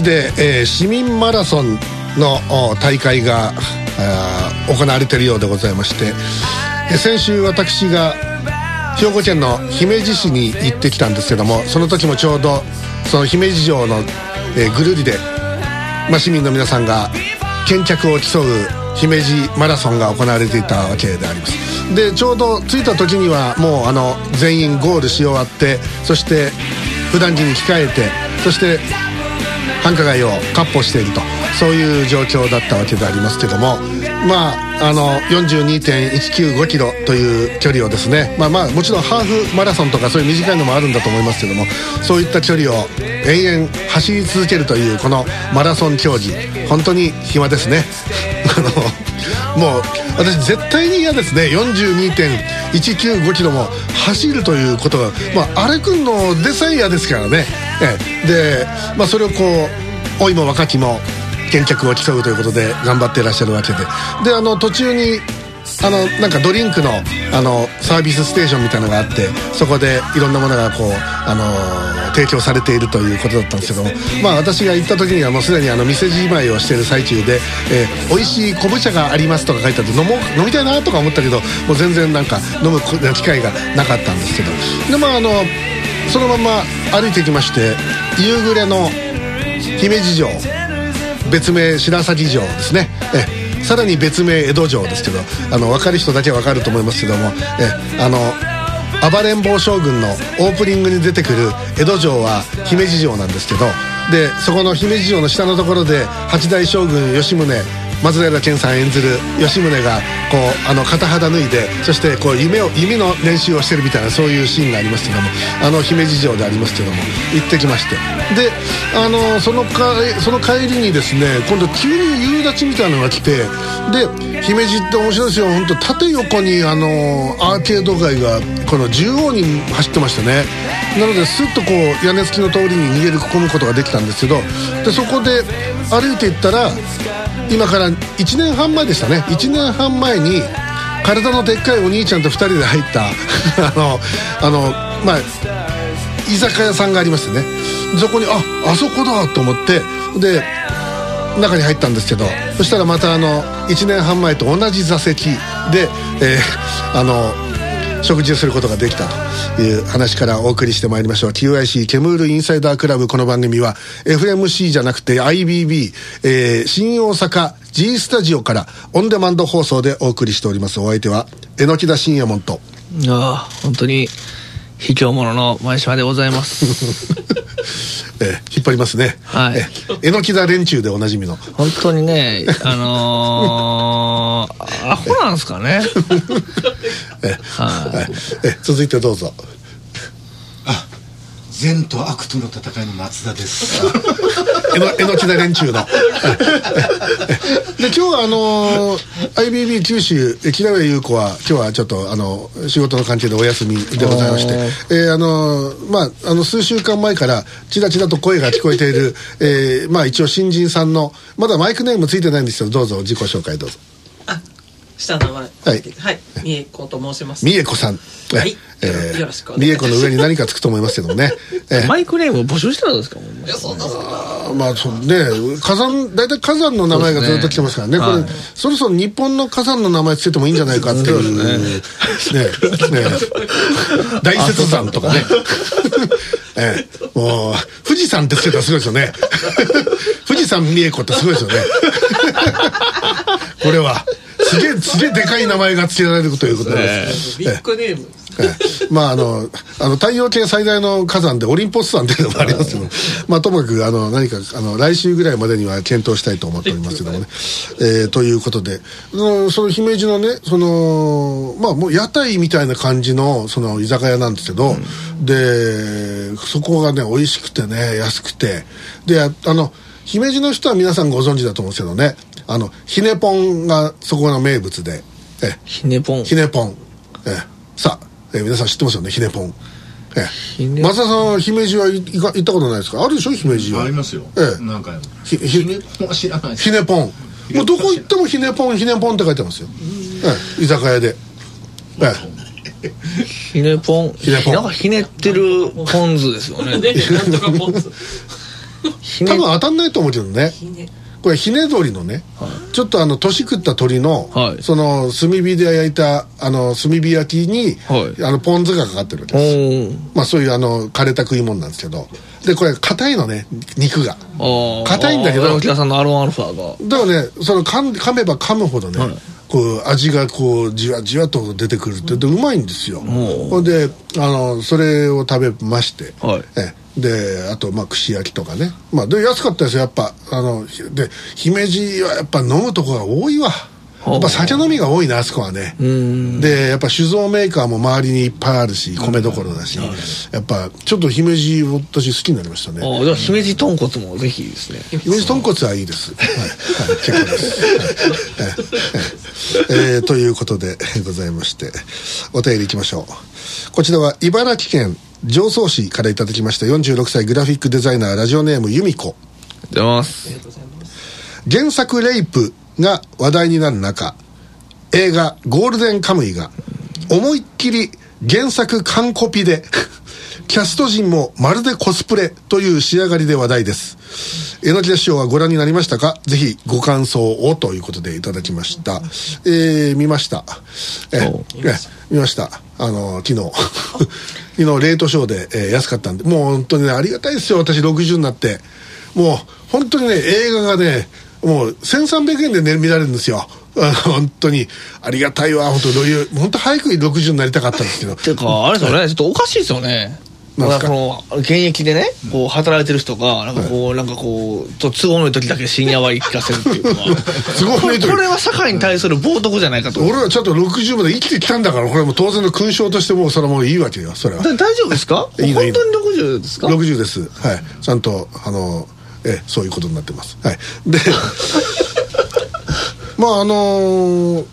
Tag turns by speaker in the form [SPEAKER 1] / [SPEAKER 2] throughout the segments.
[SPEAKER 1] 各地で、えー市民マラソンの大会が行われているようでございましてえ先週私が兵庫県の姫路市に行ってきたんですけどもその時もちょうどその姫路城の、えーぐるりで、まあ、市民の皆さんが見客を競う姫路マラソンが行われていたわけであります。でちょうど着いた時にはもうあの全員ゴールし終わってそして普段着に着替えてそして繁華街を闊歩していると。そういう状況だったわけでありますけども。まああの42.195キロという距離をですね。まあまあもちろんハーフマラソンとかそういう短いのもあるんだと思いますけども。そういった距離を延々走り続けるというこのマラソン競技。本当に暇ですね。あのもう私絶対に嫌ですね。42.195キロも走るということが、まあ、歩くのでさえ嫌ですからね、えで、まあ、それをこう老いも若きも見客を競うということで頑張っていらっしゃるわけで。であの途中にあのなんかドリンクのあのサービスステーションみたいなのがあってそこでいろんなものがこうあの提供されているということだったんですけども。まあ私が行った時にはもうすでにあの店じまいをしている最中で、えー美味しい昆布茶がありますとか書いてあって飲飲みたいなとか思ったけどもう全然なんか飲む機会がなかったんですけど。でまああのそのまま歩いてきまして夕暮れの姫路城別名白鷺城ですね。えさらに別名江戸城ですけどあの分かる人だけ分かると思いますけどもえあの暴れん坊将軍のオープニングに出てくる江戸城は姫路城なんですけどでそこの姫路城の下のところで八代将軍吉宗松平健さん演ずる吉宗がこうあの片肌脱いでそしてこう夢を弓の練習をしてるみたいなそういうシーンがありますけどもあの姫路城でありますけども行ってきまして。であのそのかその帰りにですね今度急に夕立みたいなのが来てで姫路って面白いですよ。本当縦横にあのアーケード街がこの縦横に走ってましてね。なのでスッとこう屋根付きの通りに逃げ込むことができたんですけどでそこで歩いていったら今から1年半前でしたね。1年半前に体のでっかいお兄ちゃんと2人で入った あのあのまあ居酒屋さんがありましてね。そこにああそこだと思ってで中に入ったんですけどそしたらまたあの1年半前と同じ座席で、えーあの食事をすることができたという話からお送りしてまいりましょう。QIC ケムールインサイダークラブ。この番組は FMC じゃなくて IBB、えー新大阪 G スタジオからオンデマンド放送でお送りしております。お相手は榎木田信也門と。
[SPEAKER 2] ああ本当に卑怯者の前島でございます
[SPEAKER 1] えー引っ張りますね。
[SPEAKER 2] はい。
[SPEAKER 1] えー榎木田連中でおなじみの。
[SPEAKER 2] 本当にね あのー、アホなんすかね。
[SPEAKER 1] え
[SPEAKER 2] はい
[SPEAKER 1] はい。え続いてどうぞ。
[SPEAKER 3] 善と悪との戦いの松田です。
[SPEAKER 1] えのえのきだ連中の。で今日はあのー IBB 九州え木上優子は今日はちょっとあの仕事の関係でお休みでございまして、えーあのーまああの数週間前からちらちらと声が聞こえている、えーまあ一応新人さんのまだマイクネームついてないんですけどどうぞ自己紹介どうぞ。
[SPEAKER 4] あ、下の名前。
[SPEAKER 1] はい。
[SPEAKER 4] はい。三重子と申します。
[SPEAKER 1] 三重子さん。
[SPEAKER 4] はい。
[SPEAKER 1] えー
[SPEAKER 4] よろしくお願いします。
[SPEAKER 1] 三重子の上に何かつくと思いますけどもね。えー
[SPEAKER 2] マイクネーム募集してたんですか？もう。
[SPEAKER 4] いや、そんなそんな。
[SPEAKER 1] あまあそうね火山大体火山の名前がずっと来てますからね。これ、
[SPEAKER 2] そ
[SPEAKER 1] ろそろ日本の火山の名前つけてもいいんじゃないかっていう。ね。ね大雪山とかね。ええ。もう富士山ってつけたらすごいですよね。富士山美恵子ってすごいですよねこれは。すげえすげえでかい名前が付けられるということです、
[SPEAKER 4] ビッグネーム。
[SPEAKER 1] ええ。まああのあの太陽系最大の火山でオリンポス山っていうのもありますけどまあともかくあの何かあの来週ぐらいまでには検討したいと思っておりますけどもね、えーということで。うんその姫路のねそのまあもう屋台みたいな感じのその居酒屋なんですけど、でそこがね美味しくてね安くて。でああの姫路の人は皆さんご存知だと思うんですけどねあのひねぽんがそこの名物で。え
[SPEAKER 2] ひねぽん
[SPEAKER 1] ひねぽんえさあ、え皆さん知ってますよねひねぽんえ
[SPEAKER 2] ひね
[SPEAKER 1] 松田さんは姫路はいいか行ったことないですか？あるでしょ姫路は。
[SPEAKER 3] ありますよ。
[SPEAKER 1] ええ。
[SPEAKER 3] 何回も。
[SPEAKER 1] ひひ
[SPEAKER 3] ひねぽんは知らない。
[SPEAKER 1] ひねぽんもうどこ行ってもひねぽんひねぽんって書いてますよ、ええ。居酒屋で、ええ。
[SPEAKER 2] ひねぽん
[SPEAKER 1] ひねぽん
[SPEAKER 2] なんかひねってるポン酢ですよね。
[SPEAKER 4] でなんとかポン酢。
[SPEAKER 1] 多分当たんないと思うけどね。
[SPEAKER 4] ひね
[SPEAKER 1] これひね鶏のね、ちょっとあの年食った鶏の、
[SPEAKER 2] はい。
[SPEAKER 1] その炭火で焼いたあの炭火焼きに、
[SPEAKER 2] はい。
[SPEAKER 1] あのポン酢がかかってるわけ
[SPEAKER 2] お
[SPEAKER 1] です。
[SPEAKER 2] ー。
[SPEAKER 1] まあそういうあの枯れた食い物なんですけど。でこれ硬いのね肉が。硬いんだけど。
[SPEAKER 2] あー内田さんのアロンアルファが。
[SPEAKER 1] だからねその噛ん噛めば噛むほどね、
[SPEAKER 2] はい。
[SPEAKER 1] こう味がこうじわじわと出てくるってでうまいんですよ。ほんであのそれを食べまして、
[SPEAKER 2] はい。
[SPEAKER 1] えであとまあ串焼きとかね。まあで安かったですよやっぱ。あのひで姫路はやっぱ飲むとこが多いわ。やっぱ酒飲みが多いなあそこはね。
[SPEAKER 2] うん。
[SPEAKER 1] でやっぱ酒造メーカーも周りにいっぱいあるし米どころだし、やっぱちょっと姫路私好きになりましたね。
[SPEAKER 2] あーじゃあ姫路豚骨もぜひですね。
[SPEAKER 1] 姫路豚骨はいいです。はい、はい、結構です。はい。えええーということでございまして、お便りいきましょう。こちらは茨城県常総市からいただきました46歳グラフィックデザイナーラジオネーム由美子。
[SPEAKER 2] 出ます
[SPEAKER 1] 原作レイプが話題になる中、映画ゴールデンカムイが思いっきり原作完コピで、キャスト陣もまるでコスプレという仕上がりで話題です。榎木師匠はご覧になりましたか？ぜひご感想をということでいただきました。えー、見ました。え見ました。あの、昨日。昨日、レートショーで、えー安かったんで、もう本当にね、ありがたいですよ。私60になって。もう、本当にね、映画がね、もう1300円で、ね、見られるんですよ。本当に、ありがたいわ。本当どういう、本当早く60になりたかったんですけど。
[SPEAKER 2] ていうかあれですよねちょっとおかしいですよね
[SPEAKER 1] なんすか？
[SPEAKER 2] この現役でねこう働いてる人がなんかこうなんかこうと都合のいい時だけ深夜割り聞かせるっていうのは。
[SPEAKER 1] 都合のいい時
[SPEAKER 2] これは社会に対する冒涜じゃないかと。
[SPEAKER 1] 俺はちょっと60まで生きてきたんだから、これはもう当然の勲章としてもうそれはもういいわけよ、それは。
[SPEAKER 2] だ大丈夫ですか？
[SPEAKER 1] いいの
[SPEAKER 2] 本当に60ですか
[SPEAKER 1] ？60です。はい。ちゃんとあのえそういうことになってます。はい。で まああのー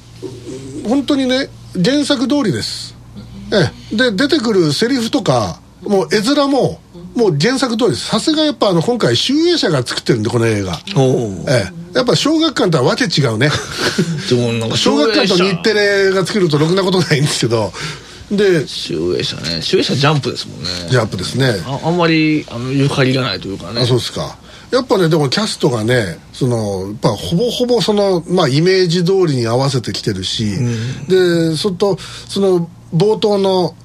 [SPEAKER 1] 本当にね原作通りです。ええ。で出てくるセリフとかもう絵面ももう原作通りです。さすがやっぱあの今回集英社が作ってるんでこの映画。ええ。やっぱ小学館とはわけ違うね。
[SPEAKER 2] でもなんか
[SPEAKER 1] 小学館と日テレが作るとろくなことないんですけど。で
[SPEAKER 2] 集英社ね。集英社ジャンプですもんね。
[SPEAKER 1] ジャンプですね。
[SPEAKER 2] ああんまりあのゆかりがないというかね。
[SPEAKER 1] あそうですか。やっぱねでもキャストがねそのやっぱほぼほぼその、まあ、イメージ通りに合わせてきてるし、でそれとその冒頭の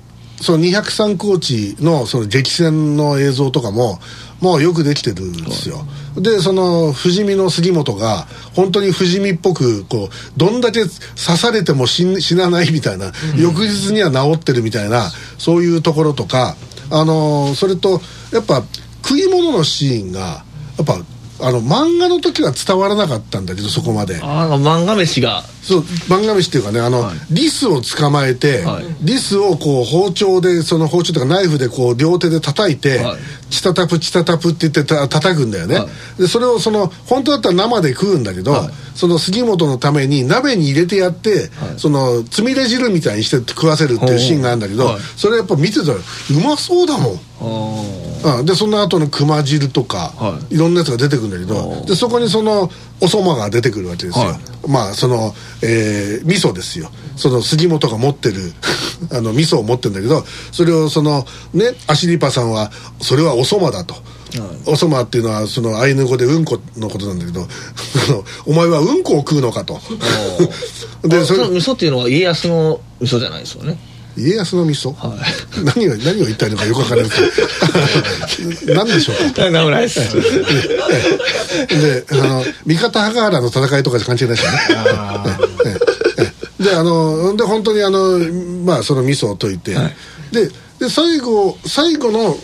[SPEAKER 1] その203コーチのその激戦の映像とかももうよくできてるんですよ、でその不死身の杉本が本当に不死身っぽくこうどんだけ刺されても死なないみたいな、翌日には治ってるみたいなそういうところとかあのそれとやっぱ食い物のシーンがやっぱあの漫画の時は伝わらなかったんだけどそこまで。
[SPEAKER 2] あ漫画飯が。
[SPEAKER 1] そう漫画飯っていうかねあの、
[SPEAKER 2] はい。
[SPEAKER 1] リスを捕まえて、
[SPEAKER 2] はい。
[SPEAKER 1] リスをこう包丁でその包丁とかナイフでこう両手で叩いて、
[SPEAKER 2] はい。
[SPEAKER 1] チタタプチタタプって言ってた叩くんだよね、
[SPEAKER 2] は
[SPEAKER 1] でそれをその本当だったら生で食うんだけど、
[SPEAKER 2] はい。
[SPEAKER 1] その杉本のために鍋に入れてやって、そのつみれ汁みたいにして食わせるっていうシーンがあるんだけど、
[SPEAKER 2] はい。
[SPEAKER 1] それやっぱ見てたらうまそうだもん。
[SPEAKER 2] あ
[SPEAKER 1] うん、でその後の熊汁とか、、
[SPEAKER 2] はい。
[SPEAKER 1] ろんなやつが出てくるんだけどでそこにそのおそまが出てくるわけですよ、
[SPEAKER 2] は
[SPEAKER 1] まあその、えー味噌ですよ。その杉本が持ってる あの味噌を持ってるんだけどそれをそのねアシリパさんはそれはおそまだと、おそまっていうのはそのアイヌ語でうんこのことなんだけど お前はうんこを食うのかと。
[SPEAKER 2] で
[SPEAKER 1] でそれ
[SPEAKER 2] 味噌っていうのは家康の味噌じゃないですよね
[SPEAKER 1] 家康の味噌、
[SPEAKER 2] は
[SPEAKER 1] 何を何を言ったらいいのかよくわからないですけど何でしょうか？
[SPEAKER 2] なんもないです。
[SPEAKER 1] であの三方ヶ原の戦いとかじゃ関係ないですよね。であので本当にあのまあその味噌を溶いて、でで最後最後の、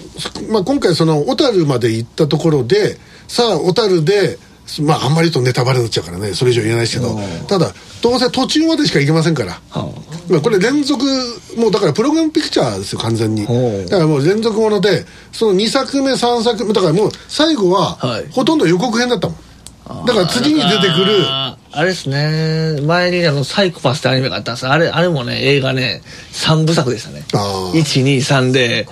[SPEAKER 1] まあ、今回その小樽まで行ったところでさあ小樽でまああんまりとネタバレになっちゃうからねそれ以上言えないですけど。ただどうせ途中までしか行けませんから。
[SPEAKER 2] は
[SPEAKER 1] まあこれ連続もうだからプログラムピクチャーですよ完全に。だからもう連続ものでその2作目3作目だからもう最後は
[SPEAKER 2] はい。
[SPEAKER 1] ほとんど予告編だったもん。だから次に出てくる。
[SPEAKER 2] あれですね。前にあのサイコパスってアニメがあったんです。あれあれもね映画ね3部作でしたね。
[SPEAKER 1] あー。
[SPEAKER 2] 123で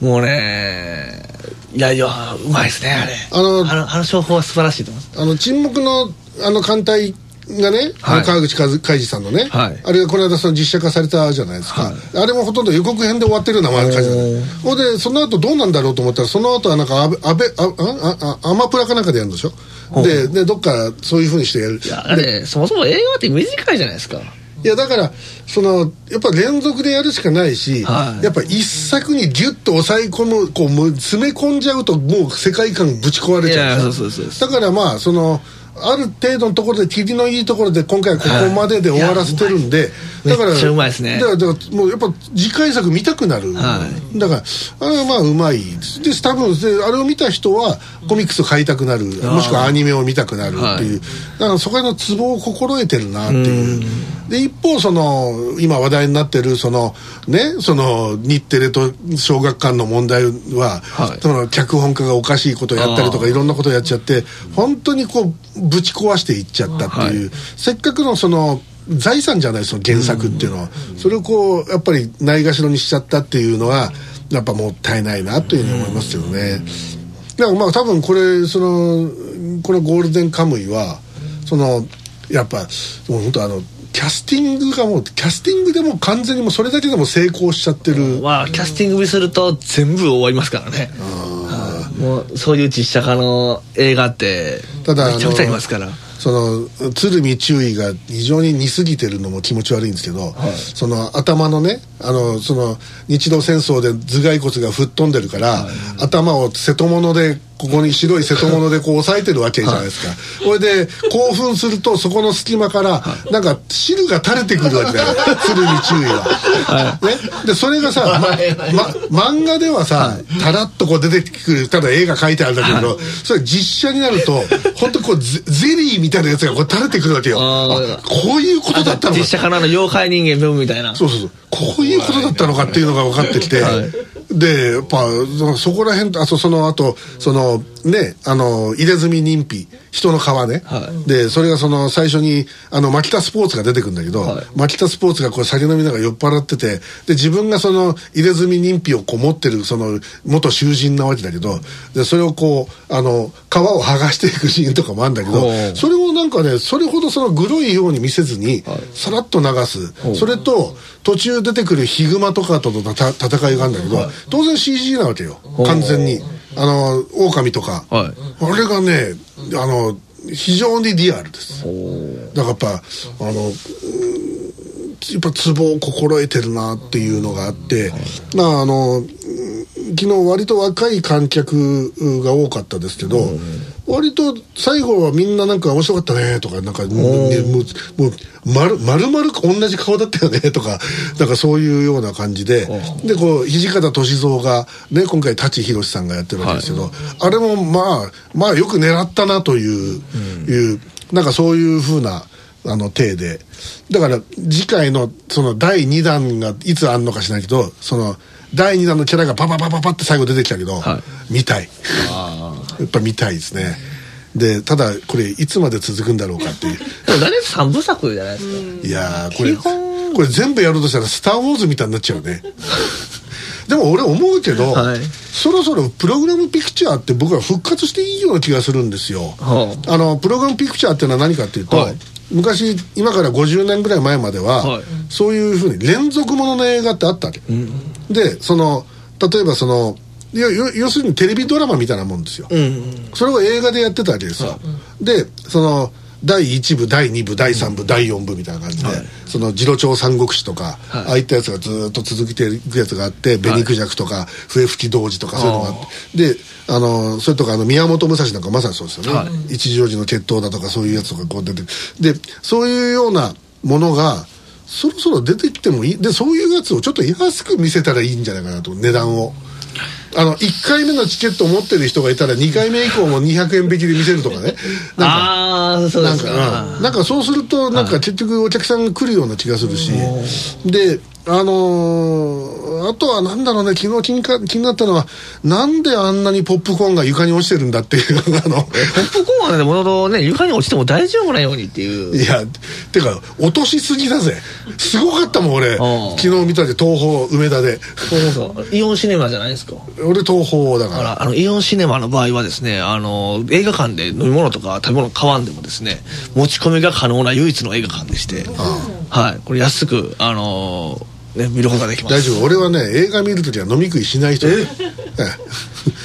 [SPEAKER 2] もうねいやいやうまいですねあれ。
[SPEAKER 1] あの
[SPEAKER 2] あのあの商法は素晴らしいと思います。
[SPEAKER 1] あの沈黙のあの艦隊がね、あ
[SPEAKER 2] はい。
[SPEAKER 1] の川口和海二さんのね、
[SPEAKER 2] はい。
[SPEAKER 1] あれがこの間その実写化されたじゃないですか、
[SPEAKER 2] はい。
[SPEAKER 1] あれもほとんど予告編で終わってるような感じだねほんでその後どうなんだろうと思ったらその後はなんかアベアベあああアマプラかなんかでやるんでしょ？ででどっかそういうふうにしてやる。
[SPEAKER 2] いやあれそもそも映画って短いじゃないですか。
[SPEAKER 1] いやだからそのやっぱ連続でやるしかないし、
[SPEAKER 2] はい。
[SPEAKER 1] やっぱ一作にギュッと抑え込むこう詰め込んじゃうともう世界観ぶち壊れちゃう
[SPEAKER 2] う。
[SPEAKER 1] だからまあそのある程度のところで切りのいいところで今回はここまでで終わらせてるんで、だから
[SPEAKER 2] めっちゃうまいですね。
[SPEAKER 1] だからだからもうやっぱ次回作見たくなる、
[SPEAKER 2] は
[SPEAKER 1] だからあれはまあうまいです。で多分であれを見た人はコミックス買いたくなる。もしくはアニメを見たくなるっていう、だからそこのツボを心得てるなっていう。で一方その今話題になってるそのねその日テレと小学館の問題は、
[SPEAKER 2] はい。
[SPEAKER 1] その脚本家がおかしいことをやったりとかいろんなことをやっちゃって本当にこうぶち壊していっちゃったっていう、せっかくのその財産じゃないその原作っていうのは、それをこうやっぱりないがしろにしちゃったっていうのはやっぱもったいないなというふうに思いますよね。だからまあ多分これそのこのゴールデンカムイはそのやっぱもう本当あのキャスティングがもうキャスティングでもう完全にもうそれだけでも成功しちゃってる、
[SPEAKER 2] まあキャスティングにすると全部終わりますからね。はいもうそういう実写化の映画って
[SPEAKER 1] ただ
[SPEAKER 2] めちゃくちゃありますから。
[SPEAKER 1] その鶴見注意が非常に似すぎてるのも気持ち悪いんですけど、その頭のねあのその日露戦争で頭蓋骨が吹っ飛んでるから、頭を瀬戸物でここに白い瀬戸物でこう押さえてるわけじゃないですか、それで興奮するとそこの隙間からなんか汁が垂れてくるわけだよ鶴見注意は。ね、でそれがさ、まま、漫画ではさ、たらっとこう出てくるただ絵が描いてあるんだけど、それ実写になると本当こうゼゼリーみたいなやつがこう垂れてくるわけよこういうことだったのか
[SPEAKER 2] 実写化のあの妖怪人間ブームみたいな
[SPEAKER 1] そうそうそうこういうことだったのかっていうのが分かってきて、でやっぱそそこら辺あとその後そのねあの入れ墨認否人の皮ね、
[SPEAKER 2] は
[SPEAKER 1] でそれがその最初にあの牧田スポーツが出てくるんだけど、
[SPEAKER 2] はい。
[SPEAKER 1] 牧田スポーツがこう酒飲みながら酔っ払っててで自分がその入れ墨認否をこう持ってるその元囚人なわけだけどでそれをこうあの皮を剥がしていくシーンとかもあるんだけどそれをなんかねそれほどそのグロいように見せずに、さらっと流す。それと途中出てくるヒグマとかとのた戦いがあるんだけど、当然 CG なわけよ。完全にあの狼とか、
[SPEAKER 2] はい。
[SPEAKER 1] あれがねあの非常にリアルです。だからやっぱあのやっぱツボを心得てるなっていうのがあって、まああのうん昨日割と若い観客が多かったですけど、割と最後はみんななんか面白かったねとかなんか、ね、もうもう丸丸々同じ顔だったよねとか なんかそういうような感じででこう土方歳三が、ね、今回舘ひろしさんがやってるわけですけど、あれもまあまあよく狙ったなという,、いうなんかそういうふうなあの体で。だから次回のその第2弾がいつあんのかしないけどその第2弾のキャラがパパパパパって最後出てきたけど、
[SPEAKER 2] は
[SPEAKER 1] 見たいやっぱ見たいですね。でただこれいつまで続くんだろうかっていう。
[SPEAKER 2] でも大体3部作じゃないですか。
[SPEAKER 1] いやーこれこれ全部やろうとしたら「スター・ウォーズ」みたいになっちゃうね。でも俺思うけど、
[SPEAKER 2] はい。
[SPEAKER 1] そろそろプログラムピクチャーって僕は復活していいような気がするんですよ、
[SPEAKER 2] は
[SPEAKER 1] あのプログラムピクチャーっていうのは何かっていうと、
[SPEAKER 2] はい。
[SPEAKER 1] 昔今から50年ぐらい前までは、
[SPEAKER 2] はい。
[SPEAKER 1] そういうふうに連続ものの映画ってあったわけ、でその例えばそのいや要要するにテレビドラマみたいなもんですよ、
[SPEAKER 2] うん
[SPEAKER 1] それを映画でやってたわけですよ、でその第1部第2部第3部、第4部みたいな感じで、その次郎長三国志とか、
[SPEAKER 2] はい。
[SPEAKER 1] ああいったやつがずーっと続いていくやつがあって紅孔雀とか笛吹き童子とかそういうのがあって。であのそれとかあの宮本武蔵なんかまさにそうですよね、
[SPEAKER 2] はい。
[SPEAKER 1] 一条寺の決闘だとかそういうやつとかこう出てでそういうようなものがそろそろ出てきてもいい。でそういうやつをちょっと安く見せたらいいんじゃないかなと。値段をあの1回目のチケットを持ってる人がいたら2回目以降も200円引きで見せるとかね。なんか。
[SPEAKER 2] ああそうですか。
[SPEAKER 1] うん。なんかそうするとなんか結局お客さんが来るような気がするし。であのーあとはなんだろうね昨日気にか気になったのはなんであんなにポップコーンが床に落ちてるんだっていう あの。
[SPEAKER 2] ポップコーンはねもともとね床に落ちても大丈夫なようにっていう。
[SPEAKER 1] いやてか落としすぎだぜ。すごかったもん俺。昨日見たで東宝梅田で。
[SPEAKER 2] そうそう。イオンシネマじゃないですか。
[SPEAKER 1] 俺東宝だから。
[SPEAKER 2] あらあのイオンシネマの場合はですねあの映画館で飲み物とか食べ物買わんでもですね持ち込みが可能な唯一の映画館でして。はい。これ安くあのね見ることができます。
[SPEAKER 1] 大丈夫。俺はね映画見るときは飲み食いしない人。え？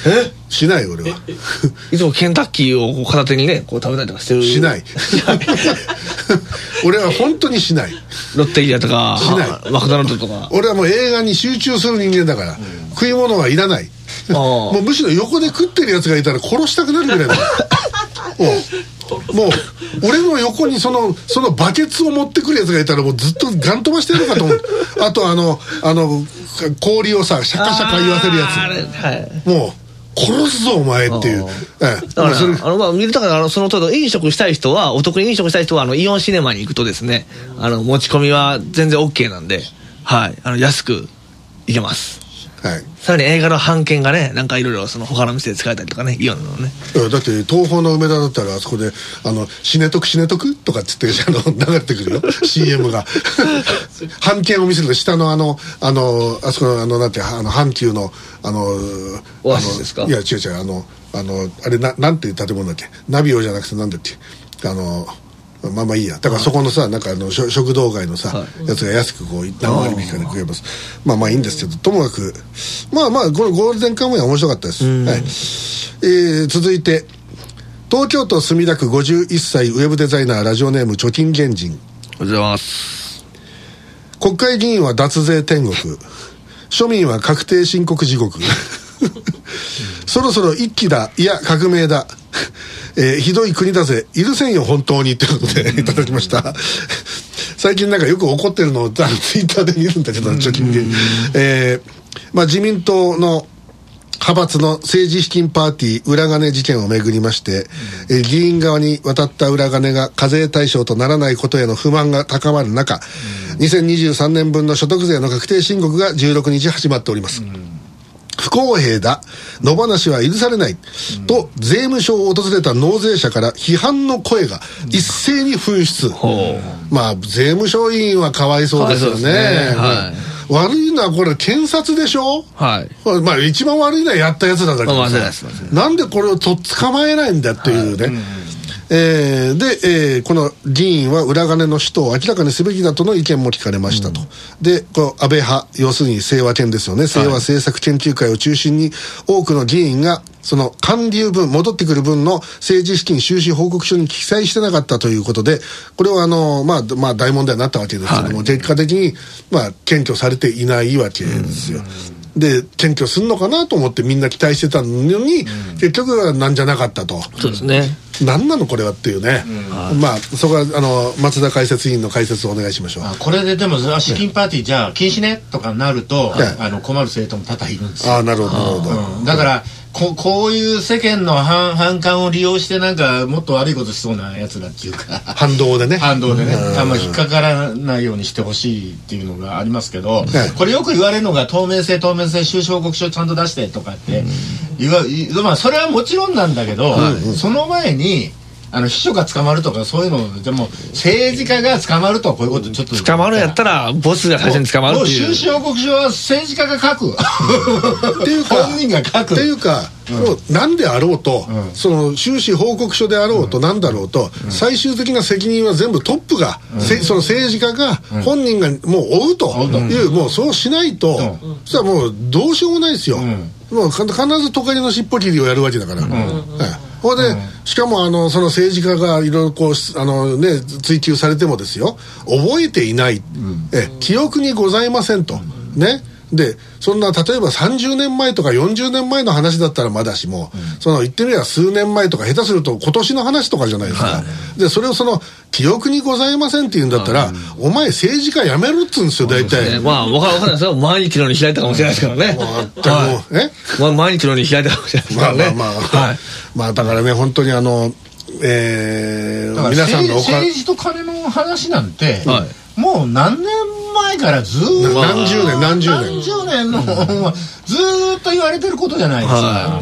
[SPEAKER 1] えしない俺は。い
[SPEAKER 2] つもケンタッキーを片手にねこう食べたりとかしてる。
[SPEAKER 1] しない。俺は本当にしない。
[SPEAKER 2] ロッテリアとか
[SPEAKER 1] しない。
[SPEAKER 2] マクドナルドとか。
[SPEAKER 1] 俺はもう映画に集中する人間だから、食い物はいらない。もうむしろ横で食ってるやつがいたら殺したくなるぐらいだ もう俺の横にそのそのバケツを持ってくるやつがいたらもうずっとガン飛ばしてるのかと思う。あとあのあの氷をさシャカシャカ言わせるや
[SPEAKER 2] あーあれはい。
[SPEAKER 1] つもう殺すぞお前っていう。ええ。
[SPEAKER 2] だから、
[SPEAKER 1] それ。
[SPEAKER 2] あの、まあ、見るとか、あの、そのと飲食したい人は、お得に飲食したい人は、あの、イオンシネマに行くとですね、あの、持ち込みは全然 OK なんで、はい、あの、安く行けます。
[SPEAKER 1] はい。
[SPEAKER 2] さらに映画の版権がね、なんかいろいろ、その、他の店で使えたりとかね、イオンのね。
[SPEAKER 1] だって東宝の梅田だったらあそこで「あの死ねとく死ねとく」とかっつってあの流れてくるよ。CM が。半券を見せると下のあのあのあそこのあのなんてあの阪急のあの
[SPEAKER 2] オアシスですか？
[SPEAKER 1] いや違う違うあのあのあれななんていう建物だっけ？ナビオじゃなくてなんだっけ？あのまあまあいいや。だからそこのさなんかあの食堂街のさ、
[SPEAKER 2] は
[SPEAKER 1] やつが安くこう何割引きかで食えます。まあまあいいんですけどともかくまあまあこのゴールデンカムイは面白かったです、はい。えー続いて東京都墨田区51歳ウェブデザイナーラジオネーム貯金原人。
[SPEAKER 2] おはようございます。
[SPEAKER 1] 国会議員は脱税天国。庶民は確定申告地獄。そろそろ一気だいや革命だ、えーひどい国だぜ。いるせんよ本当に。ってことでいただきました。最近なんかよく怒ってるのを ツイッターで見るんだけど貯金で、えーまあ、自民党の派閥の政治資金パーティー裏金事件をめぐりまして、えー議員側に渡った裏金が課税対象とならないことへの不満が高まる中、2023年分の所得税の確定申告が16日始まっております。不公平だ。野放しは許されない、と税務署を訪れた納税者から批判の声が一斉に噴出、まあ税務署委員はかわいそうですよね。悪いのはこれ検察でしょ？
[SPEAKER 2] はい。
[SPEAKER 1] まあ一番悪いのはやったやつなんだけど
[SPEAKER 2] まな
[SPEAKER 1] んでこれをとっ捕まえないんだっていうね、えーで、えーこの議員は裏金の使途を明らかにすべきだとの意見も聞かれましたと、でこう安倍派要するに清和研ですよね。清和政策研究会を中心に多くの議員がその還流分戻ってくる分の政治資金収支報告書に記載してなかったということでこれはあの、まあ、まあ大問題になったわけですけども、結果的に、まあ、検挙されていないわけですよ。で検挙するのかなと思ってみんな期待してたのに、結局はなんじゃなかったと。
[SPEAKER 2] そうですね。
[SPEAKER 1] 何なのこれはっていうね、まあそこはあの松田解説委員の解説をお願いしましょう。
[SPEAKER 3] あこれででもあ資金パーティーじゃあ禁止ねとかなると、
[SPEAKER 1] はい
[SPEAKER 3] あの困る生徒も多々いるんですよ。
[SPEAKER 1] ああなるほどなるほど、
[SPEAKER 3] うん。だからここういう世間の反反感を利用してなんかもっと悪いことしそうなやつらっていうか。
[SPEAKER 1] 反動でね。
[SPEAKER 3] 反動でね。
[SPEAKER 1] うん。
[SPEAKER 3] あんま引っかからないようにしてほしいっていうのがありますけど、
[SPEAKER 1] はい
[SPEAKER 3] これよく言われるのが透明性透明性収支報告書ちゃんと出してとかって言わ、いまあそれはもちろんなんだけど、その前にあの秘書が捕まるとかそういうのでも政治家が捕まるとこういうことちょっと。
[SPEAKER 2] 捕まるんやったら、ボスが最初に捕まる
[SPEAKER 3] もう
[SPEAKER 2] っていう。
[SPEAKER 3] 収支報告書は政治家が書く。
[SPEAKER 1] っていうか
[SPEAKER 3] 本人が書く。
[SPEAKER 1] っていうか、もう何であろうと、
[SPEAKER 3] うん。
[SPEAKER 1] その収支報告書であろうと何だろうと、最終的な責任は全部トップが、せその政治家が本人がもう追うという、もうそうしないと、
[SPEAKER 3] う
[SPEAKER 1] そしたらもうどうしようもないですよ、
[SPEAKER 3] ん。
[SPEAKER 1] もうか必ずトカゲの尻尾切りをやるわけだから、はいほいで、しかもあのその政治家がいろいろこうあの、ね、追及されてもですよ覚えていない、え記憶にございませんと、ねでそんな例えば30年前とか40年前の話だったらまだしも、その言ってみれば数年前とか下手すると今年の話とかじゃないですか、でそれをその記憶にございませんって言うんだったら、お前政治家やめろっつうんですよ大体、
[SPEAKER 2] ねまあ、わかんないですよ。毎日のように開いたかもしれないですからね。
[SPEAKER 1] 全くもう
[SPEAKER 2] はい
[SPEAKER 1] え？
[SPEAKER 2] まあ、毎日のように開いたかもしれないですからね。
[SPEAKER 1] まあまあまあ、
[SPEAKER 2] はい。
[SPEAKER 1] まあだからね本当にあのえー皆さんのおか
[SPEAKER 3] 政治と金の話なんて、
[SPEAKER 2] は
[SPEAKER 3] もう何年前からずーっと。
[SPEAKER 1] 何十年何十年。
[SPEAKER 3] 何十年の、ずーっと言われてることじゃないですか、
[SPEAKER 2] は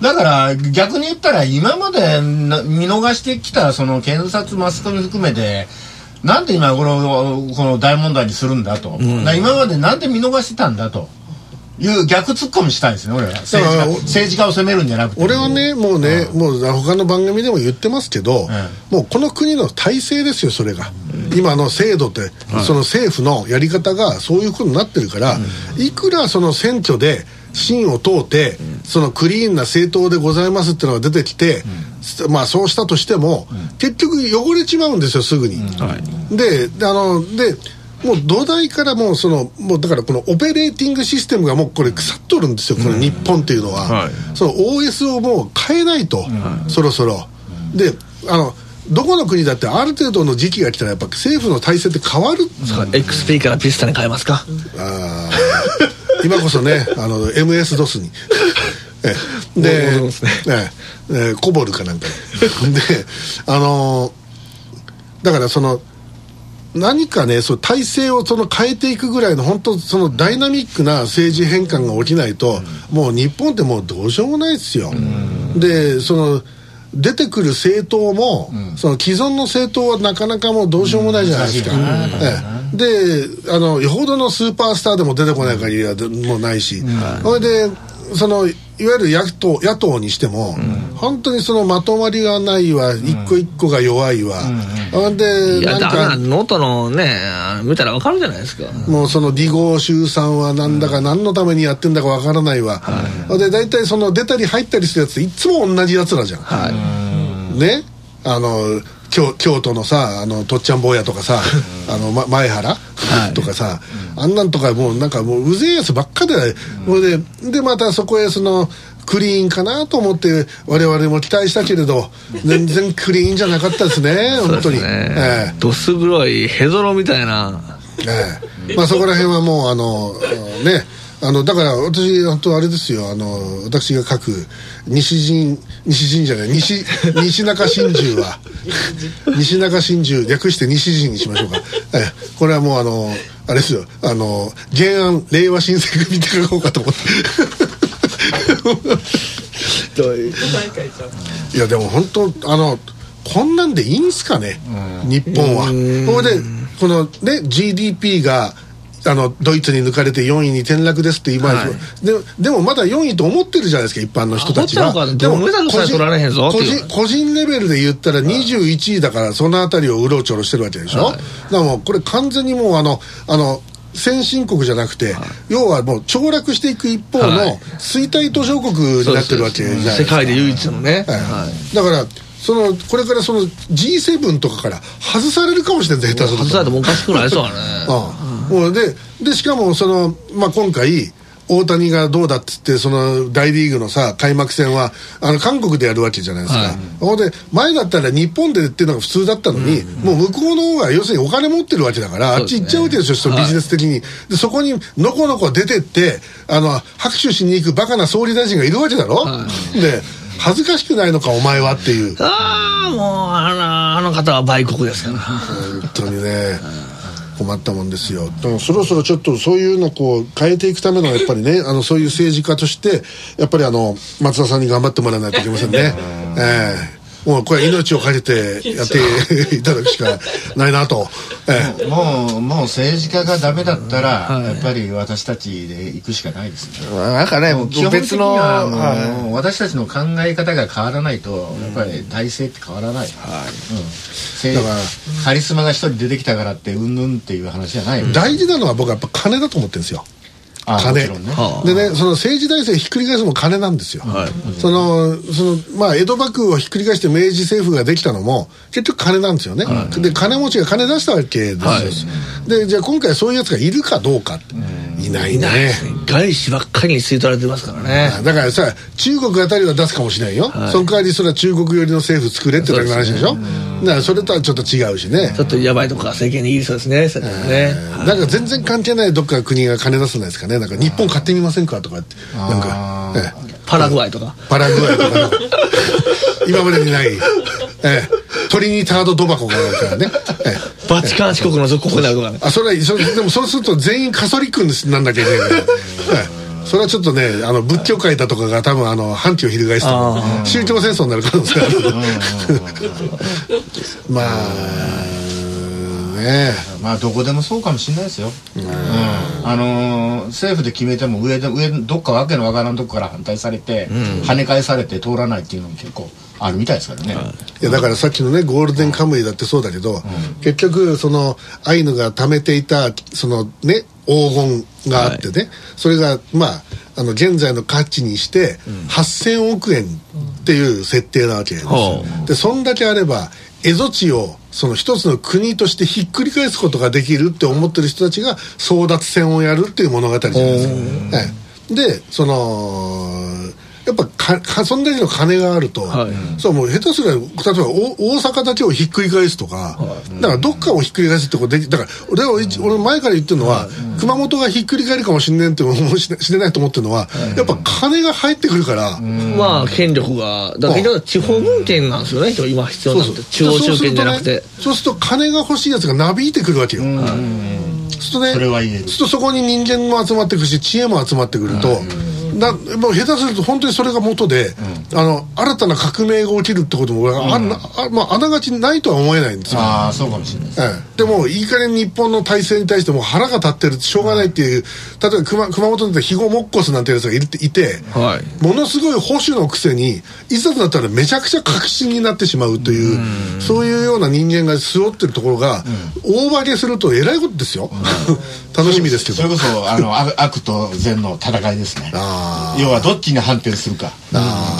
[SPEAKER 3] だから逆に言ったら今までな見逃してきたその検察マスコミ含めてなんで今このこの大問題にするんだと、だから今までなんで見逃してたんだという逆ツッコミしたいですね俺は。政治家政治家を責めるんじゃなくて。
[SPEAKER 1] 俺はねもうね、もう他の番組でも言ってますけど、もうこの国の体制ですよそれが、今の制度って、その政府のやり方がそういうことになってるから、いくらその選挙で芯を通って、そのクリーンな政党でございますっていうのが出てきて、まあそうしたとしても、結局汚れちまうんですよすぐに、であのでもう土台からもうそのもうだからこのオペレーティングシステムがもうこれ腐っとるんですよこの日本っていうのは、
[SPEAKER 2] はい。
[SPEAKER 1] その OS をもう変えないと、そろそろ。であのどこの国だってある程度の時期が来たらやっぱ政府の体制って変わる、
[SPEAKER 2] そうか XP からピスタに変えますか。
[SPEAKER 1] あー。今こそねあの MS-DOS に。ええ。でええ。ええコボルかなんかでであのーだからその何かねそう体制をその変えていくぐらいの本当そのダイナミックな政治変換が起きないと、もう日本ってもうどうしようもないですよ、でその出てくる政党も、その既存の政党はなかなかもうどうしようもないじゃないですか、ええ。であのよほどのスーパースターでも出てこない限りはでもうないし、それでそのいわゆる野党野党にしても、本当にそのまとまりがないわ一個一個が弱いわ、ほんで
[SPEAKER 2] いや、
[SPEAKER 1] なん
[SPEAKER 2] だかノートのね、見たらわかるじゃないですか。
[SPEAKER 1] もうその離合集散はなんだか何のためにやってんだかわからないわ、ほんで大体その出たり入ったりするやついつも同じやつらじゃん、
[SPEAKER 2] はい。
[SPEAKER 1] ね？あの京京都のさあのとっちゃん坊やとかさあの、ま、前原、とかさあんなんとかもうなんかもううぜえやつばっかで、ほいででまたそこへそのクリーンかなと思って我々も期待したけれど 全然クリーンじゃなかったですね本当に、
[SPEAKER 2] ね。
[SPEAKER 1] ええ。
[SPEAKER 2] どす黒いヘドロみたいな。
[SPEAKER 1] ええ。まあそこら辺はもうあのあのねあのだから私本当あれですよ。あの私が書く西陣西陣じゃない西 西中真珠は。西中真珠略して西陣にしましょうか、ええこれはもうあのあれですよ。あの原案令和新選組って書こうかと思って。いやでも本当あのこんなんでいいんすかね、日本は。それでこのね GDP があのドイツに抜かれて4位に転落ですって今、
[SPEAKER 2] はい。
[SPEAKER 1] ででもまだ4位と思ってるじゃないですか一般の人たちが
[SPEAKER 2] 思ってるのか銅メダルさえ取られへんぞ
[SPEAKER 1] 個人個人レベルで言ったら21位だからその辺りをうろちょろしてるわけでしょ、
[SPEAKER 2] はい。
[SPEAKER 1] だからもうこれ完全にもうあのあの先進国じゃなくて、要はもう凋落していく一方
[SPEAKER 2] は
[SPEAKER 1] の
[SPEAKER 2] い。
[SPEAKER 1] 衰退途上国になってるわけじゃないですか。
[SPEAKER 2] 世界で唯一のね。
[SPEAKER 1] はい。
[SPEAKER 2] はい。
[SPEAKER 1] だからそのこれからその G7 とかから外されるかもしれない下手すると。
[SPEAKER 2] 外されてもおかしくないですわね。
[SPEAKER 1] ああもうででしかもその、まあ、今回大谷がどうだっつってその大リーグのさ開幕戦はあの韓国でやるわけじゃないですか、
[SPEAKER 2] はい。
[SPEAKER 1] ほんで前だったら日本でっていうのが普通だったのに、もう向こうの方が要するにお金持ってるわけだから、あっち行っちゃうわけですよそのビジネス的に、でそこにのこのこ出てってあの拍手しに行くバカな総理大臣がいるわけだろ、で恥ずかしくないのかお前はっていう。
[SPEAKER 2] ああ、もう、あの、あの方は売国ですから。
[SPEAKER 1] 本当にね困ったもんですよ。だからそろそろちょっとそういうのをこう変えていくためのやっぱりねあのそういう政治家としてやっぱりあの松田さんに頑張ってもらわないといけませんね。ええもうこれ命をかけてやっていただくしかないなと、ええ。
[SPEAKER 3] もうもう政治家がダメだったら、やっぱり私たちで行くしかないですね。
[SPEAKER 2] なんかね、もう
[SPEAKER 3] 基本的にはもう、
[SPEAKER 2] はい。
[SPEAKER 3] 私たちの考え方が変わらないと、やっぱり体制って変わらない、うん。せ
[SPEAKER 1] だから
[SPEAKER 3] カリスマが一人出てきたからってうんぬんっていう話じゃない。よ、
[SPEAKER 1] 大事なのは僕はやっぱ金だと思ってるんですよ金。
[SPEAKER 3] ね。
[SPEAKER 2] はあ。
[SPEAKER 1] でねその政治体制ひっくり返すのも金なんですよ、
[SPEAKER 2] はい。
[SPEAKER 1] そのそのまあ江戸幕府をひっくり返して明治政府ができたのも結局金なんですよね、で金持ちが金出したわけですよ、でじゃあ今回そういうやつがいるかどうかって、いないね。
[SPEAKER 2] 外資ばっかりに吸い取られてますからね。
[SPEAKER 1] だからさ中国あたりは出すかもしれないよ、
[SPEAKER 2] はい。
[SPEAKER 1] その代わりそれは中国寄りの政府作れってだけの話でしょ。だからそれとはちょっと違うしね。
[SPEAKER 2] ちょっとやばいとこが政権握りそうですね。それはね。
[SPEAKER 1] なん。か全然関係ないどっかの国が金出すんですかねなんか日本買ってみませんかとかってなんか、ええ。
[SPEAKER 2] パラグアイとか？
[SPEAKER 1] パラグアイとかの 今までにない、ええ、トリニタード・ドバコがなんかね、ええ。
[SPEAKER 2] バチカン四国の属国にな？
[SPEAKER 1] あそれはでもそうすると全員カソリックになんなきゃいけないから、ええ。それはちょっとねあの仏教界だとかが多分あの反旗を翻すと宗教戦争になる可能性がある。まあね。
[SPEAKER 3] まあどこでもそうかもしれないですよ、うん。あのー政府で決めても上で上どっかわけのわからんとこから反対されて、跳ね返されて通らないっていうのも結構あるみたいですからね、
[SPEAKER 1] い。やだからさっきのねゴールデンカムイだってそうだけど、結局そのアイヌが貯めていたそのね黄金があってね、それがまああの現在の価値にして8000億円っていう設定なわけですよ、
[SPEAKER 2] ほ
[SPEAKER 1] でそんだけあれば蝦夷地をその一つの国としてひっくり返すことができるって思ってる人たちが争奪戦をやるっていう物語じゃないですか、ええ。でそのかかそんだけの金があると、
[SPEAKER 2] はい。
[SPEAKER 1] そうもう下手すりゃ例えばお大阪だけをひっくり返すとか、だからどっかをひっくり返すってことできだから俺は一俺前から言ってるのは、熊本がひっくり返るかもしれないって思うししれないと思ってるのは、やっぱ金が入ってくるから、
[SPEAKER 2] まあ権力が。だから結局地方分権なんですよね今必要なのって。中央集権じゃなくて。
[SPEAKER 1] そうすると,、ね、そうすると金が欲しいやつがなびいてくるわけよ、そうするとね
[SPEAKER 3] それは言える。
[SPEAKER 1] そうするとそこに人間も集まってくるし知恵も集まってくると、なもう下手すると本当にそれが元で、あの新たな革命が起きるってことも、あんなあまあ、あながちないとは思えないんですよ。
[SPEAKER 3] ああそうかもしれないです。
[SPEAKER 1] ええ。でもいい加減日本の体制に対してもう腹が立ってるしょうがないっていう例えば熊熊本で肥後モッコスなんてやつがいていて、
[SPEAKER 2] はい。
[SPEAKER 1] ものすごい保守のくせにいざとなったらめちゃくちゃ確信になってしまうというそういうような人間が背負ってるところが、大化けするとえらいことですよ、楽しみですけど。
[SPEAKER 3] それこそあの悪悪と善の戦いですね。
[SPEAKER 1] あ
[SPEAKER 3] 要はどっちに反転するか。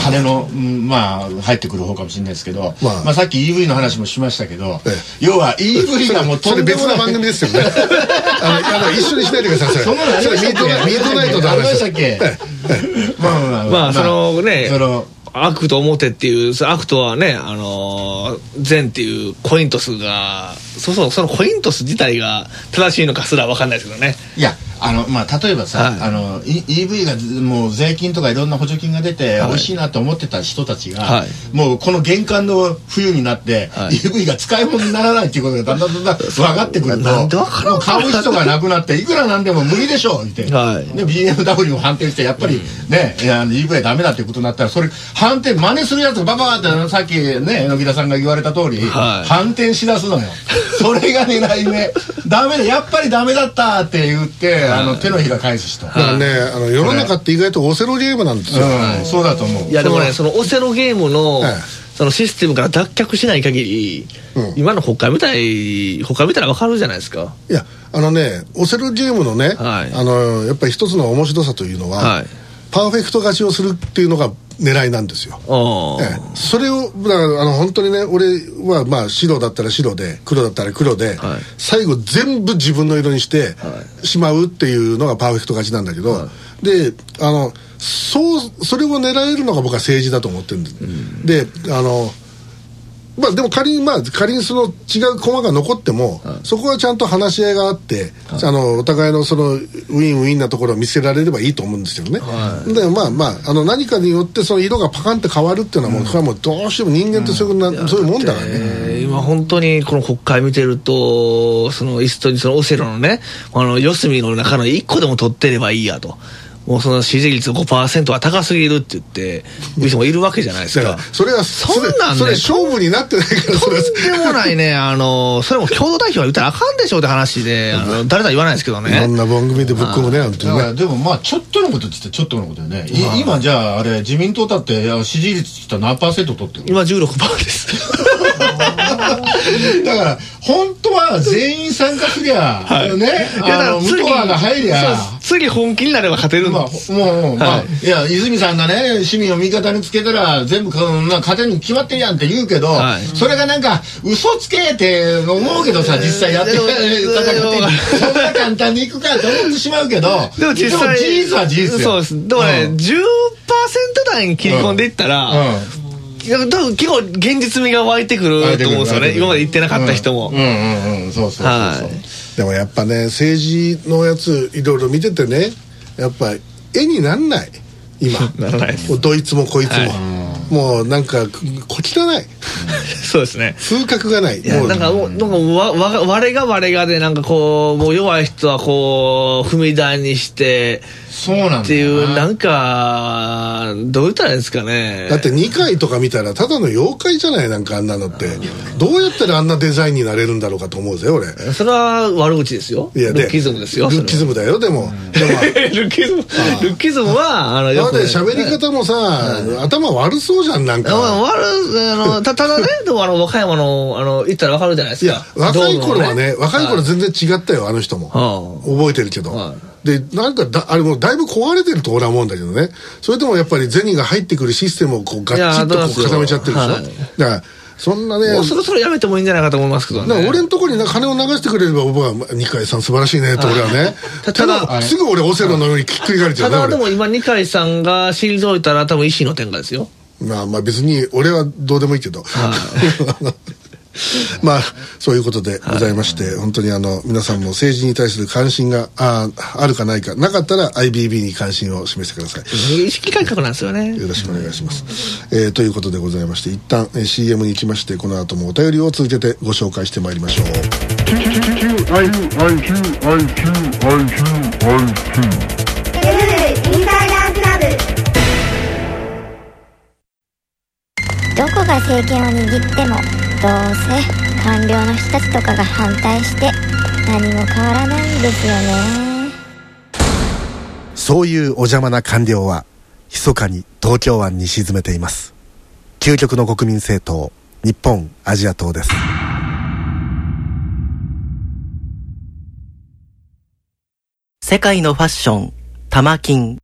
[SPEAKER 3] 金の、うんまあ入ってくる方かもしれないですけど、
[SPEAKER 1] まあ。
[SPEAKER 3] まあ、さっき EV の話もしましたけど、
[SPEAKER 1] ええ。
[SPEAKER 3] 要は EV がもう
[SPEAKER 1] それ別の番組ですよね。あのあの一緒にしないでくださいそれ。
[SPEAKER 3] そ
[SPEAKER 1] れミートミートナイトの
[SPEAKER 3] ありま
[SPEAKER 1] 話
[SPEAKER 3] したっけ？
[SPEAKER 1] ええ。
[SPEAKER 3] まあまあ
[SPEAKER 2] まあ。そのね
[SPEAKER 3] その
[SPEAKER 2] 悪と表っていう悪とはねあのー善っていうコイントスがそうそうそのコイントス自体が正しいのかすら分かんないですけどね。
[SPEAKER 3] いやあのまあ例えばさ、
[SPEAKER 2] はい。
[SPEAKER 3] あの E- EV がずもう税金とかいろんな補助金が出て
[SPEAKER 2] はい。
[SPEAKER 3] 美味しいなと思ってた人たちが、
[SPEAKER 2] はい。
[SPEAKER 3] もうこの玄関の冬になって、
[SPEAKER 2] はい。
[SPEAKER 3] EV が使い物にならないっていうことがだんだんだんだん分かってくるともう買う人がなくなっていくらなんでも無理でしょって、
[SPEAKER 2] はい。
[SPEAKER 3] で BMW を反転してやっぱりね、EV はダメだっていうことになったらそれ反転真似するやつがババーってさっきね榎田さんが言われた通り、
[SPEAKER 2] はい。
[SPEAKER 3] 反転しだすのよ。それが狙い目ダメだやっぱりダメだったって言って、あの手のひら返す人、
[SPEAKER 1] だからねあの世の中って意外とオセロゲームなんですよ、
[SPEAKER 3] うん、そうだと思う。
[SPEAKER 2] いやでもねそのオセロゲームの、
[SPEAKER 1] ええ
[SPEAKER 2] そのシステムから脱却しない限り、
[SPEAKER 1] うん。
[SPEAKER 2] 今の国会みたい国会見たら分かるじゃないですか。
[SPEAKER 1] いやあのねオセロゲームのね、
[SPEAKER 2] はい。
[SPEAKER 1] あのやっぱり一つの面白さというのは、
[SPEAKER 2] はい。
[SPEAKER 1] パーフェクト勝ちをするっていうのが狙いなんですよ、ええ。それをだからあの本当にね俺はまあ白だったら白で黒だったら黒で、
[SPEAKER 2] はい。
[SPEAKER 1] 最後全部自分の色にしてしまうっていうのがパーフェクト勝ちなんだけど、であのそうそれを狙えるのが僕は政治だと思ってるんです、であのまあでも仮にまあ仮にその違う駒が残っても、そこはちゃんと話し合いがあって、あのお互いのそのウィンウィンなところを見せられればいいと思うんですけどね、でまあまああの何かによってその色がパカンって変わるっていうのはもう、これはもうどうしても人間ってそういう,、なそういうもんだからね、
[SPEAKER 2] えー今本当にこの国会見てるとそのイストにそのオセロのねあの四隅の中の1個でも取ってればいいやともうその支持率5%は高すぎるって言っていう人もいるわけじゃないですか。
[SPEAKER 1] それは
[SPEAKER 2] そんなんね
[SPEAKER 1] それ勝負になってないからそ
[SPEAKER 2] とん
[SPEAKER 1] れは
[SPEAKER 2] でもないね、あの、それも共同代表は言ったらあかんでしょうって話で、あの誰とは言わないですけど
[SPEAKER 1] いろ
[SPEAKER 2] ね
[SPEAKER 1] ん。な番組でぶっ込むねね。
[SPEAKER 3] でもまあちょっとのことって言ってちょっとのことよね、い今じゃああれ自民党だっていや支持率って言ったら何パーセント取ってる
[SPEAKER 2] 今16%です。
[SPEAKER 3] だから本当は全員参加すりゃ、ね
[SPEAKER 2] いやだから
[SPEAKER 3] あの向こうが入りゃ。
[SPEAKER 2] 次本気になれば勝てるん
[SPEAKER 3] まあ、もう、まあ、
[SPEAKER 2] はい。
[SPEAKER 3] いや、泉さんがね、市民を味方につけたら、全部か、まあ、勝てるに決まってるやんって言うけど、
[SPEAKER 2] はい。
[SPEAKER 3] それがなんか、嘘つけって思うけどさ、実際やって、戦って、そんな簡単にいくかと思ってしまうけど、
[SPEAKER 2] でも実際
[SPEAKER 3] 事実は事実よ。
[SPEAKER 2] そうです。でもね、
[SPEAKER 3] うん。
[SPEAKER 2] 10%台に切り込んでいったら、
[SPEAKER 3] うん。
[SPEAKER 2] いや多分結構現実味が湧いてくると思うんですよね。今まで言ってなかった人も、
[SPEAKER 3] うん。うんうん、そうそうそうそう。
[SPEAKER 2] はい。
[SPEAKER 1] でもやっぱね政治のやついろいろ見ててねやっぱ絵になんない今。
[SPEAKER 2] ならない
[SPEAKER 1] どいつもこいつも、
[SPEAKER 2] はい。
[SPEAKER 1] もうなんかこ汚い
[SPEAKER 2] そうですね。
[SPEAKER 1] 風格がない。
[SPEAKER 2] いなんかもうなんかわわ我が我がでなんかこうもう弱い人はこう踏み台にして
[SPEAKER 3] そうなんだ
[SPEAKER 2] っていうなんかどう言ったらいいんですかね。
[SPEAKER 1] だって2回とか見たらただの妖怪じゃないなんかあんなのって。どうやったらあんなデザインになれるんだろうかと思うぜ俺。
[SPEAKER 2] それは悪口ですよ。ル
[SPEAKER 1] いやで
[SPEAKER 2] ッキズムですよ。
[SPEAKER 1] ルッキズムだよでも。で も
[SPEAKER 2] ルッキズム ルッキズムはあの
[SPEAKER 1] だって
[SPEAKER 2] ね
[SPEAKER 1] 喋り方もさ、頭悪そうじゃんなん
[SPEAKER 2] あまあ
[SPEAKER 1] か
[SPEAKER 2] 悪あのたただねでもあの和歌山のあの言ったらわかるじゃないですか。
[SPEAKER 1] いや若い頃はね若い頃全然違ったよあの人も、
[SPEAKER 2] は
[SPEAKER 1] 覚えてるけど、
[SPEAKER 2] は
[SPEAKER 1] でなんかだあれもうだいぶ壊れてると俺は思うんだけどね。それともやっぱり銭が入ってくるシステムをこうガッチッとこう固めちゃってるでしょ、
[SPEAKER 2] はい。
[SPEAKER 1] だからそんなね
[SPEAKER 2] もうそろそろやめてもいいんじゃないかと思いますけどね。
[SPEAKER 1] 俺のところにな金を流してくれれば僕は二階さん素晴らしいねと俺はね。
[SPEAKER 2] た
[SPEAKER 1] た
[SPEAKER 2] た
[SPEAKER 1] だすぐ俺オセロのようにひっくり返れちゃ
[SPEAKER 2] た
[SPEAKER 1] うね俺。
[SPEAKER 2] だでも今二階さんが退いたら多分維新の天下ですよ
[SPEAKER 1] まあまあ別に俺はどうでもいいけど、まあそういうことでございまして、本当にあの皆さんも政治に対する関心がああるかないかなかったら IBB に関心を示してください。
[SPEAKER 2] 意識改革なんですよね。
[SPEAKER 1] よろしくお願いします、えーということでございまして一旦、えー CM に行きましてこの後もお便りを続けてご紹介してまいりましょう
[SPEAKER 5] が政権を握ってもどうせ官僚の人たちとかが反対して何も変わらないんですよね
[SPEAKER 6] そういうお邪魔な官僚は、密かに東京湾に沈めています。究極の国民政党、日本アジア党です。
[SPEAKER 7] 世界のファッション、玉金。